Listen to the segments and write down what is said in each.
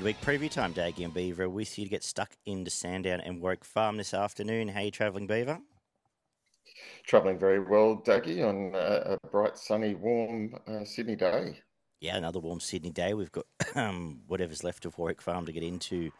midweek preview time. Daggy and Beaver with you to get stuck into Sandown and Warwick Farm this afternoon. How you travelling, Beaver? Travelling very well, Daggy, on a, a bright, sunny, warm uh, Sydney day. Yeah, another warm Sydney day. We've got um, whatever's left of Warwick Farm to get into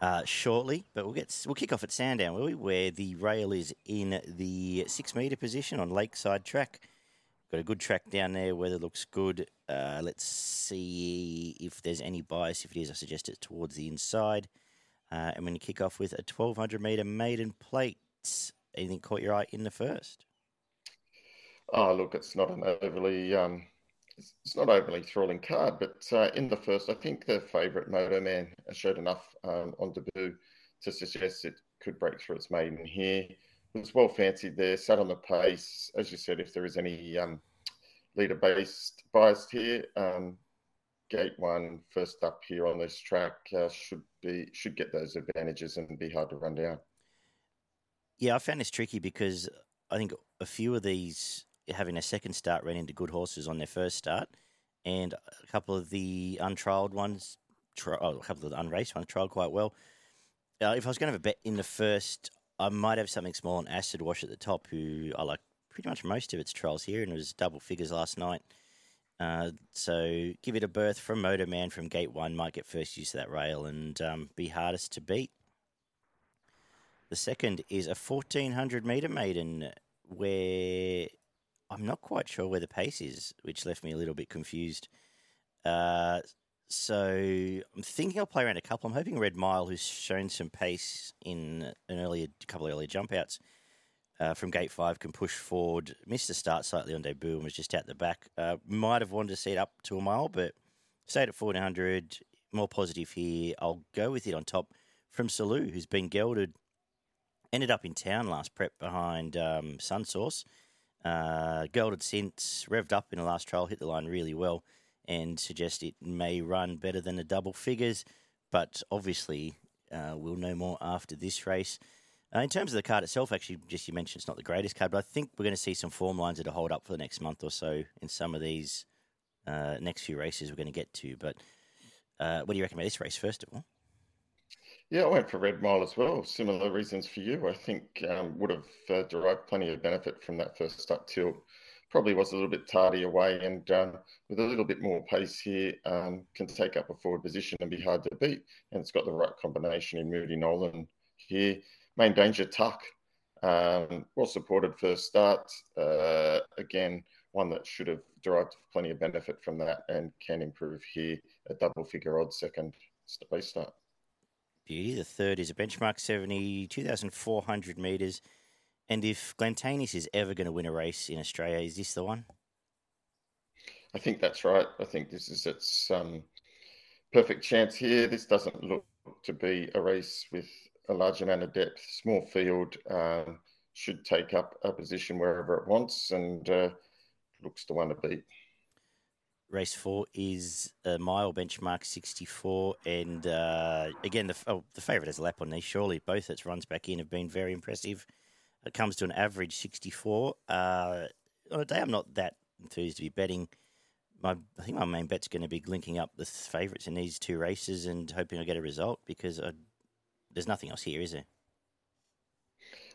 uh, shortly, but we'll get we'll kick off at Sandown, will we? Where the rail is in the six metre position on Lakeside Track. Got a good track down there. Weather looks good. Uh, let's see if there's any bias. If it is, I suggest it towards the inside. Uh, I'm going to kick off with a 1200 metre maiden plate. Anything caught your eye in the first? Oh, look, it's not an overly um, it's not overly thrilling card, but uh, in the first, I think the favourite Moto Man showed enough um, on debut to suggest it could break through its maiden here was well fancied there, sat on the pace. As you said, if there is any um, leader based bias here, um, gate one first up here on this track uh, should be should get those advantages and be hard to run down. Yeah, I found this tricky because I think a few of these having a second start ran into good horses on their first start, and a couple of the untrialed ones, tri- oh, a couple of the unraced ones trialed quite well. Uh, if I was going to have a bet in the first, I might have something small on Acid Wash at the top, who I like pretty much most of its trials here, and it was double figures last night. Uh, so give it a berth from Motor Man from Gate One. Might get first use of that rail and um, be hardest to beat. The second is a 1400 meter maiden, where I'm not quite sure where the pace is, which left me a little bit confused. Uh, so I'm thinking I'll play around a couple. I'm hoping Red Mile, who's shown some pace in an earlier couple of earlier jump outs uh, from gate five, can push forward. Missed the start slightly on debut and was just out the back. Uh, might have wanted to see it up to a mile, but stayed at 1400. More positive here. I'll go with it on top from Salou, who's been gelded. Ended up in town last prep behind um, Sunsource. Uh, gelded since, revved up in the last trial, hit the line really well and suggest it may run better than the double figures. But obviously, uh, we'll know more after this race. Uh, in terms of the card itself, actually, just you mentioned it's not the greatest card, but I think we're going to see some form lines that'll hold up for the next month or so in some of these uh, next few races we're going to get to. But uh, what do you recommend this race, first of all? Yeah, I went for Red Mile as well. Similar reasons for you. I think um, would have uh, derived plenty of benefit from that first up tilt probably was a little bit tardy away and um, with a little bit more pace here um, can take up a forward position and be hard to beat. And it's got the right combination in Moody Nolan here. Main danger, Tuck. Um, well supported first start. Uh, again, one that should have derived plenty of benefit from that and can improve here. A double figure odd second base start. Beauty. The third is a benchmark 70, 2,400 metres. And if Glentaneous is ever going to win a race in Australia, is this the one? I think that's right. I think this is its um, perfect chance here. This doesn't look to be a race with a large amount of depth. Small field um, should take up a position wherever it wants and uh, looks to one to beat. Race four is a mile benchmark 64. And uh, again, the, oh, the favourite is lap on these. Surely both its runs back in have been very impressive. It comes to an average 64. Uh, on a day I'm not that enthused to be betting, my I think my main bet's going to be linking up the favourites in these two races and hoping I get a result because I, there's nothing else here, is there?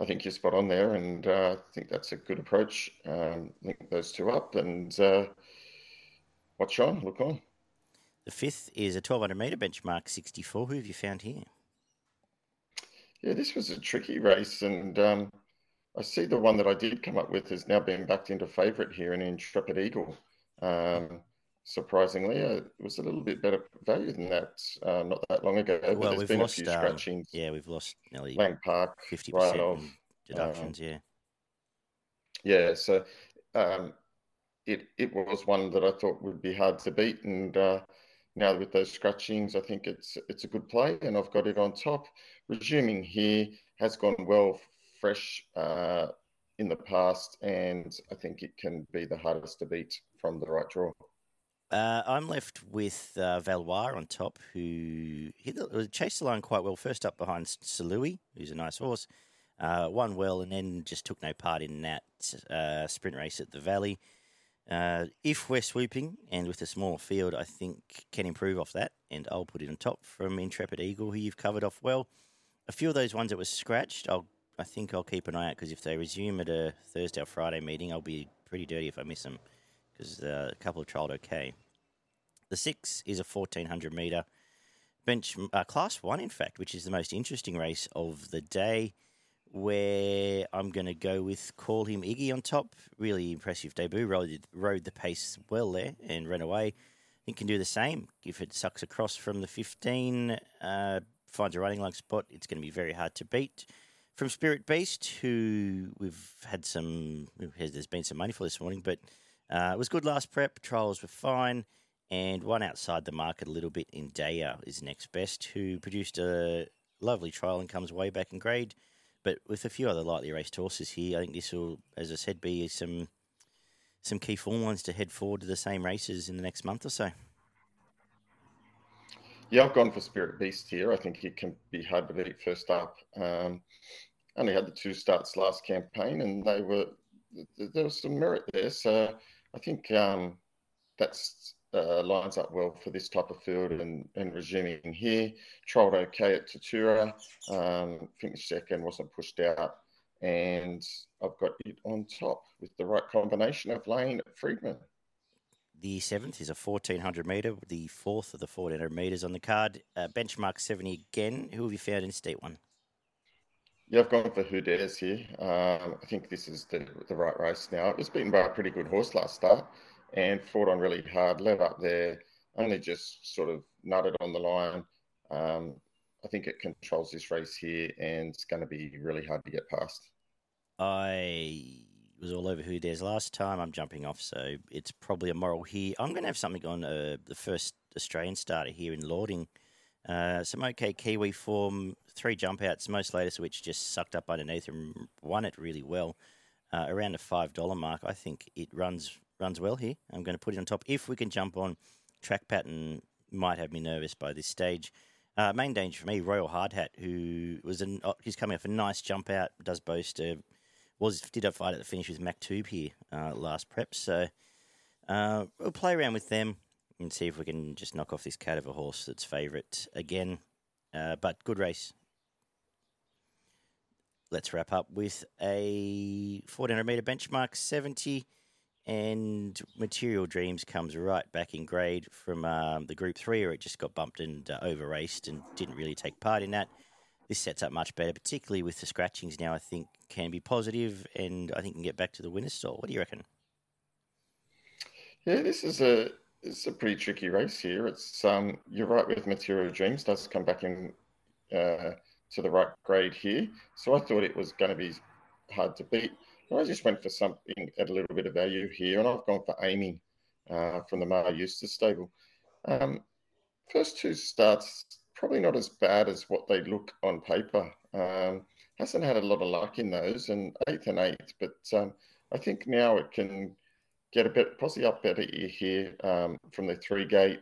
I think you're spot on there, and uh, I think that's a good approach. Um, link those two up and uh, watch on, look on. The fifth is a 1200 metre benchmark 64. Who have you found here? Yeah, this was a tricky race, and um, I see the one that I did come up with has now been backed into favourite here in Intrepid Eagle. Um, surprisingly, uh, it was a little bit better value than that uh, not that long ago. But well, we've lost, um, yeah, we've lost nearly Lang Park, fifty percent of deductions. Um, yeah, yeah. So um, it it was one that I thought would be hard to beat, and uh, now with those scratchings, I think it's it's a good play, and I've got it on top. Resuming here has gone well fresh uh, in the past, and I think it can be the hardest to beat from the right draw. Uh, I'm left with uh, Valois on top, who hit the, chased the line quite well. First up behind Salui, who's a nice horse, uh, won well, and then just took no part in that uh, sprint race at the Valley. Uh, if we're swooping and with a smaller field, I think can improve off that, and I'll put it on top from Intrepid Eagle, who you've covered off well. A few of those ones that were scratched, I'll I think I'll keep an eye out because if they resume at a Thursday or Friday meeting, I'll be pretty dirty if I miss them because uh, a couple have trialled okay. The six is a 1400 metre bench uh, class one, in fact, which is the most interesting race of the day. Where I'm going to go with call him Iggy on top. Really impressive debut. Rode, rode the pace well there and ran away. I think can do the same if it sucks across from the 15. Uh, finds a running lung spot. It's going to be very hard to beat. From Spirit Beast, who we've had some, there's been some money for this morning, but uh, it was good last prep. Trials were fine and one outside the market a little bit in Daya is next best, who produced a lovely trial and comes way back in grade. But with a few other lightly raced horses here, I think this will, as I said, be some some key form ones to head forward to the same races in the next month or so. Yeah, I've gone for Spirit Beast here. I think he can be hard to beat first up. Um, only had the two starts last campaign, and they were there was some merit there. So I think um, that's uh, lines up well for this type of field and, and resuming here. Trialled okay at Tatura, um, finished second, wasn't pushed out, and I've got it on top with the right combination of lane at Freedman. The seventh is a 1400 metre, the fourth of the 1400 metres on the card. Uh, benchmark 70 again. Who have you found in state one? Yeah, I've gone for Who Dares here. Um, I think this is the, the right race now. It was beaten by a pretty good horse last start and fought on really hard, led up there, only just sort of nutted on the line. Um, I think it controls this race here and it's going to be really hard to get past. I was all over who dares last time. I'm jumping off, so it's probably a moral here. I'm going to have something on uh, the first Australian starter here in Lauding. Uh, some okay Kiwi form, three jump outs, most latest which just sucked up underneath and won it really well. Uh, around a $5 mark. I think it runs runs well here. I'm going to put it on top. If we can jump on, track pattern might have me nervous by this stage. Uh, main danger for me, Royal Hardhat, who was an uh, he's coming off a nice jump out, does boast uh, was did a fight at the finish with Maktub here uh, last prep. So uh, we'll play around with them and see if we can just knock off this cat of a horse that's favourite again. Uh, but good race. Let's wrap up with a 1400 metre benchmark 70 and Material Dreams comes right back in grade from um, the Group 3, where it just got bumped and uh, over raced and didn't really take part in that. This sets up much better, particularly with the scratchings now, I think can be positive and I think can get back to the winner's stall. What do you reckon? Yeah, this is a it's a pretty tricky race here. It's um, you're right with Material Dreams does come back in uh, to the right grade here. So I thought it was going to be hard to beat. I just went for something at a little bit of value here, and I've gone for aiming uh, from the Maher Eustace stable. Um, first two starts probably not as bad as what they look on paper. Um, hasn't had a lot of luck in those, and eighth and eighth, but um, I think now it can get a bit possibly up better here um, from the three gate,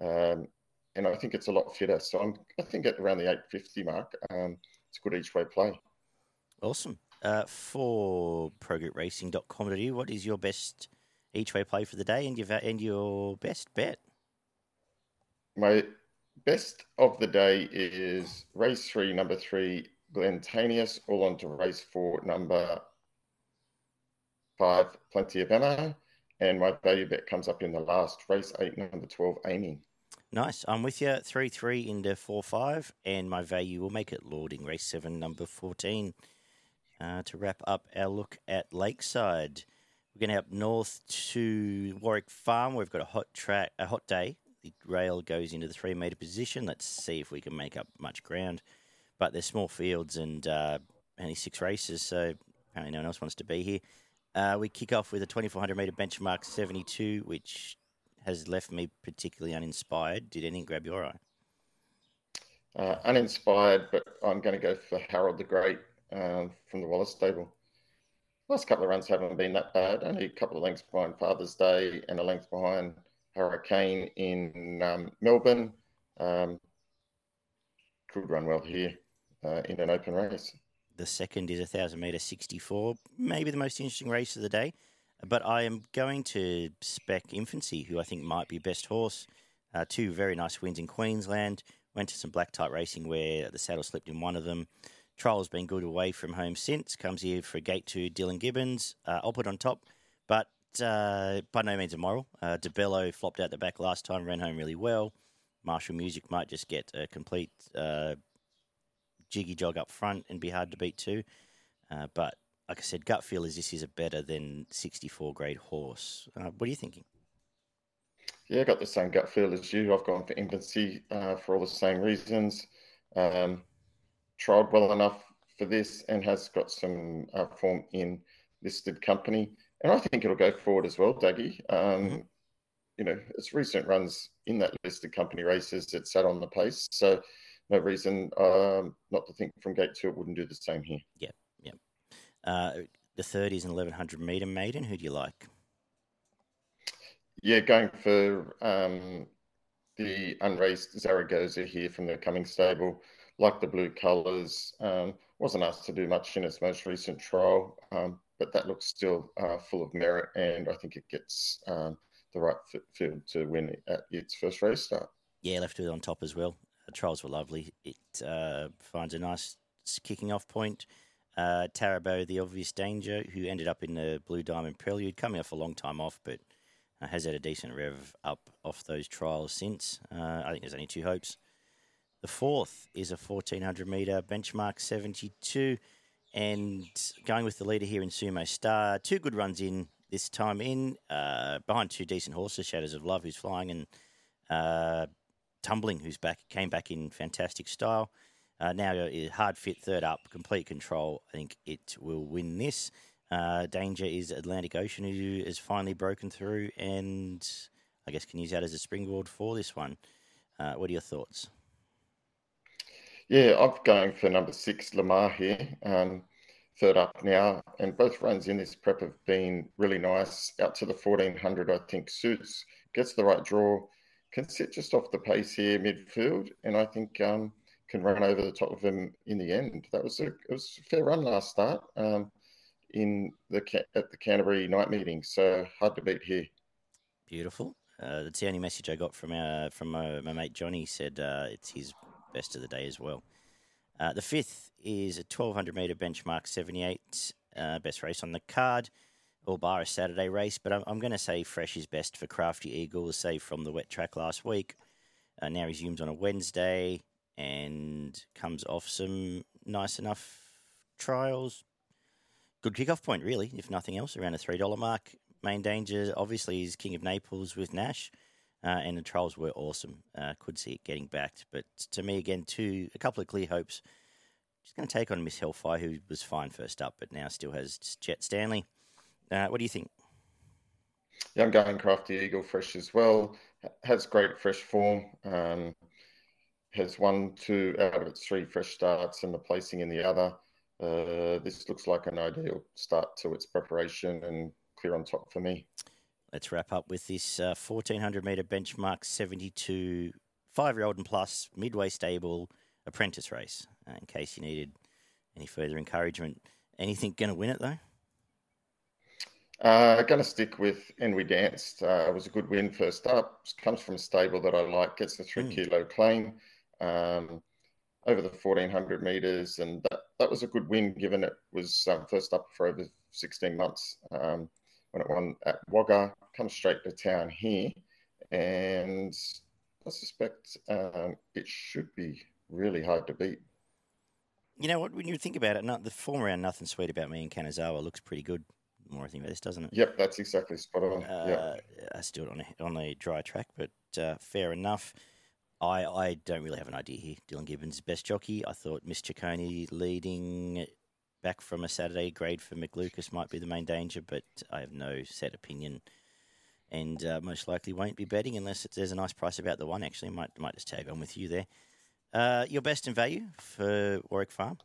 um, and I think it's a lot fitter. So I'm, I think at around the 850 mark, um, it's a good each way play. Awesome. Uh, for progroupracing.com.au, what is your best each way play for the day and your, and your best bet? My best of the day is race three, number three, Glentaneous, all on to race four, number five, Plenty of Ammo. And my value bet comes up in the last race eight, number 12, Aiming. Nice. I'm with you. 3 3 into 4 5. And my value will make it Lauding. Race 7, number 14 uh, to wrap up our look at Lakeside. We're going to up north to Warwick Farm. We've got a hot track, a hot day. The rail goes into the three metre position. Let's see if we can make up much ground. But there's small fields and uh, only six races, so apparently no one else wants to be here. Uh, we kick off with a 2400 metre benchmark 72, which has left me particularly uninspired. Did anything grab your eye? Uh, uninspired, but I'm going to go for Harold the Great um, from the Wallace stable. Last couple of runs haven't been that bad. Only a couple of lengths behind Father's Day and a length behind Hurricane in um, Melbourne. Um, could run well here uh, in an open race. The second is a thousand metre 64, maybe the most interesting race of the day. But I am going to spec Infancy, who I think might be best horse. Uh, two very nice wins in Queensland. Went to some black type racing where the saddle slipped in one of them. Trial's been good away from home since. Comes here for a gate to Dylan Gibbons. Uh, I'll put on top, but uh, by no means immoral. Uh, DeBello flopped out the back last time, ran home really well. Martial Music might just get a complete uh, jiggy jog up front and be hard to beat too. Uh, but like I said, gut feel is this is a better than 64 grade horse. Uh, what are you thinking? Yeah, I got the same gut feel as you. I've gone for infancy uh, for all the same reasons. Um, tried well enough for this and has got some uh, form in listed company. And I think it'll go forward as well, Dougie. Um, mm-hmm. You know, its recent runs in that listed company races, it sat on the pace. So no reason um, not to think from gate two it wouldn't do the same here. Yeah, yeah. Uh, the third is an 1100 metre maiden. Who do you like? Yeah, going for um, the unraced Zaragoza here from the Coming stable. Like the blue colours. Um, wasn't asked to do much in its most recent trial, um, but that looks still uh, full of merit, and I think it gets um, the right field to win at its first race start. Yeah, left it on top as well. Trials were lovely. It uh, finds a nice kicking off point. Uh, Tarabo, the obvious danger, who ended up in the Blue Diamond Prelude, coming off a long time off, but uh, has had a decent rev up off those trials since. Uh, I think there's only two hopes. The fourth is a 1400 metre benchmark 72, and going with the leader here in Sumo Star. Two good runs in this time in, uh, behind two decent horses, Shadows of Love, who's flying, and uh, Tumbling, who's back, came back in fantastic style. Uh, now hard fit third up, complete control. I think it will win this. Uh, danger is Atlantic Ocean, who has finally broken through, and I guess can use that as a springboard for this one. Uh, what are your thoughts? Yeah, I'm going for number six, Lamar here. Um, third up now, and both runs in this prep have been really nice. Out to the 1400, I think suits, gets the right draw, can sit just off the pace here midfield, and I think um, can run over the top of him in the end. That was a it was a fair run last start um, in the at the Canterbury night meeting, so hard to beat here. Beautiful. Uh, that's the only message I got from our from my, my mate Johnny. Said uh, it's his best of the day as well. Uh, the fifth is a 1200 metre benchmark 78, uh, best race on the card or bar a Saturday race, but I'm, I'm going to say fresh is best for Crafty Eagle, save from the wet track last week. Uh, now resumes on a Wednesday and comes off some nice enough trials. Good kickoff point, really, if nothing else, around a $3 mark. Main danger, obviously, is King of Naples with Nash. Uh, and the trials were awesome. Uh, could see it getting backed, but to me, again, two a couple of clear hopes. Just going to take on Miss Hellfire, who was fine first up, but now still has Jet Stanley. Uh, what do you think? Yeah, I'm going Crafty Eagle fresh as well. Has great fresh form. Um, has one, two out of its three fresh starts and the placing in the other. Uh, this looks like an ideal start to its preparation and clear on top for me. Let's wrap up with this uh, 1400 metre benchmark 72 five year old and plus midway stable apprentice race. Uh, in case you needed any further encouragement, anything going to win it though? Uh, going to stick with And We Danced. Uh, it was a good win first up. Comes from a stable that I like. Gets the three mm. kilo claim um, over the 1400 meters. And that, that was a good win given it was um, first up for over 16 months um, when it won at Wagga. Comes straight to town here. And I suspect um, it should be really hard to beat. You know what? When you think about it, not, the form around Nothing Sweet About Me and Kanazawa looks pretty good more I think about this, doesn't it? Yep, that's exactly spot on. Uh, yeah. I still on a, on a dry track, but uh, fair enough. I, I don't really have an idea here. Dylan Gibbons best jockey. I thought Miss Ciccone leading back from a Saturday grade for McLucas might be the main danger, but I have no set opinion, and uh, most likely won't be betting unless there's a nice price about the one. Actually, might might just tag on with you there. Uh, your best in value for Warwick Farm.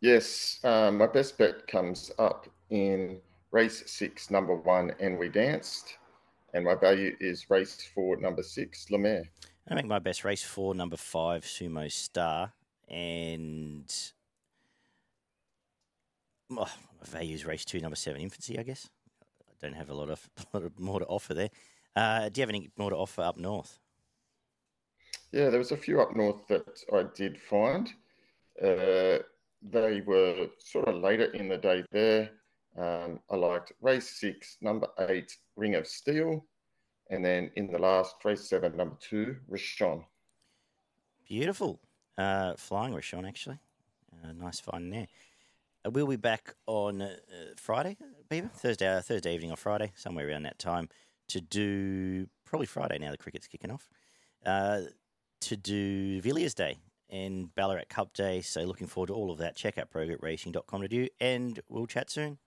Yes, um, my best bet comes up in race six, number one, and we danced. And my value is race four, number six, Lemaire. I make my best race four, number five, Sumo Star. And oh, is race two, number seven, Infancy. I guess I don't have a lot of, a lot of more to offer there. Uh, do you have any more to offer up north? Yeah, there was a few up north that I did find. Uh, they were sort of later in the day there. Um, I liked race six, number eight, Ring of Steel. And then in the last, race seven, number two, Rishon. Beautiful. Uh, flying Rishon, actually. Uh, nice find there. Uh, we'll be back on uh, Friday, Beaver, Thursday, uh, Thursday evening or Friday, somewhere around that time, to do probably Friday now. The cricket's kicking off. Uh, to do Villiers Day and Ballarat Cup Day. So looking forward to all of that. Check out progroupracing.com to do, and we'll chat soon.